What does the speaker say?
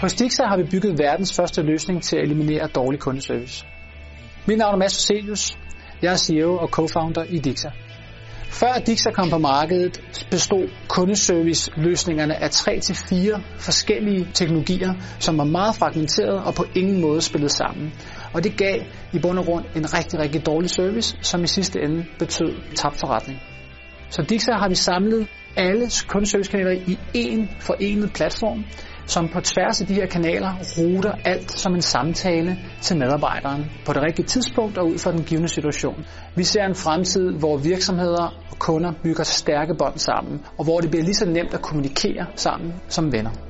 Hos Dixa har vi bygget verdens første løsning til at eliminere dårlig kundeservice. Mit navn er Mads Celius. Jeg er CEO og co-founder i Dixa. Før Dixa kom på markedet, bestod kundeservice-løsningerne af 3-4 forskellige teknologier, som var meget fragmenterede og på ingen måde spillet sammen. Og det gav i bund og grund en rigtig, rigtig dårlig service, som i sidste ende betød tabt forretning. Så Dixa har vi samlet alle kundeservicekanaler i én forenet platform, som på tværs af de her kanaler ruter alt som en samtale til medarbejderen på det rigtige tidspunkt og ud fra den givende situation. Vi ser en fremtid, hvor virksomheder og kunder bygger stærke bånd sammen, og hvor det bliver lige så nemt at kommunikere sammen som venner.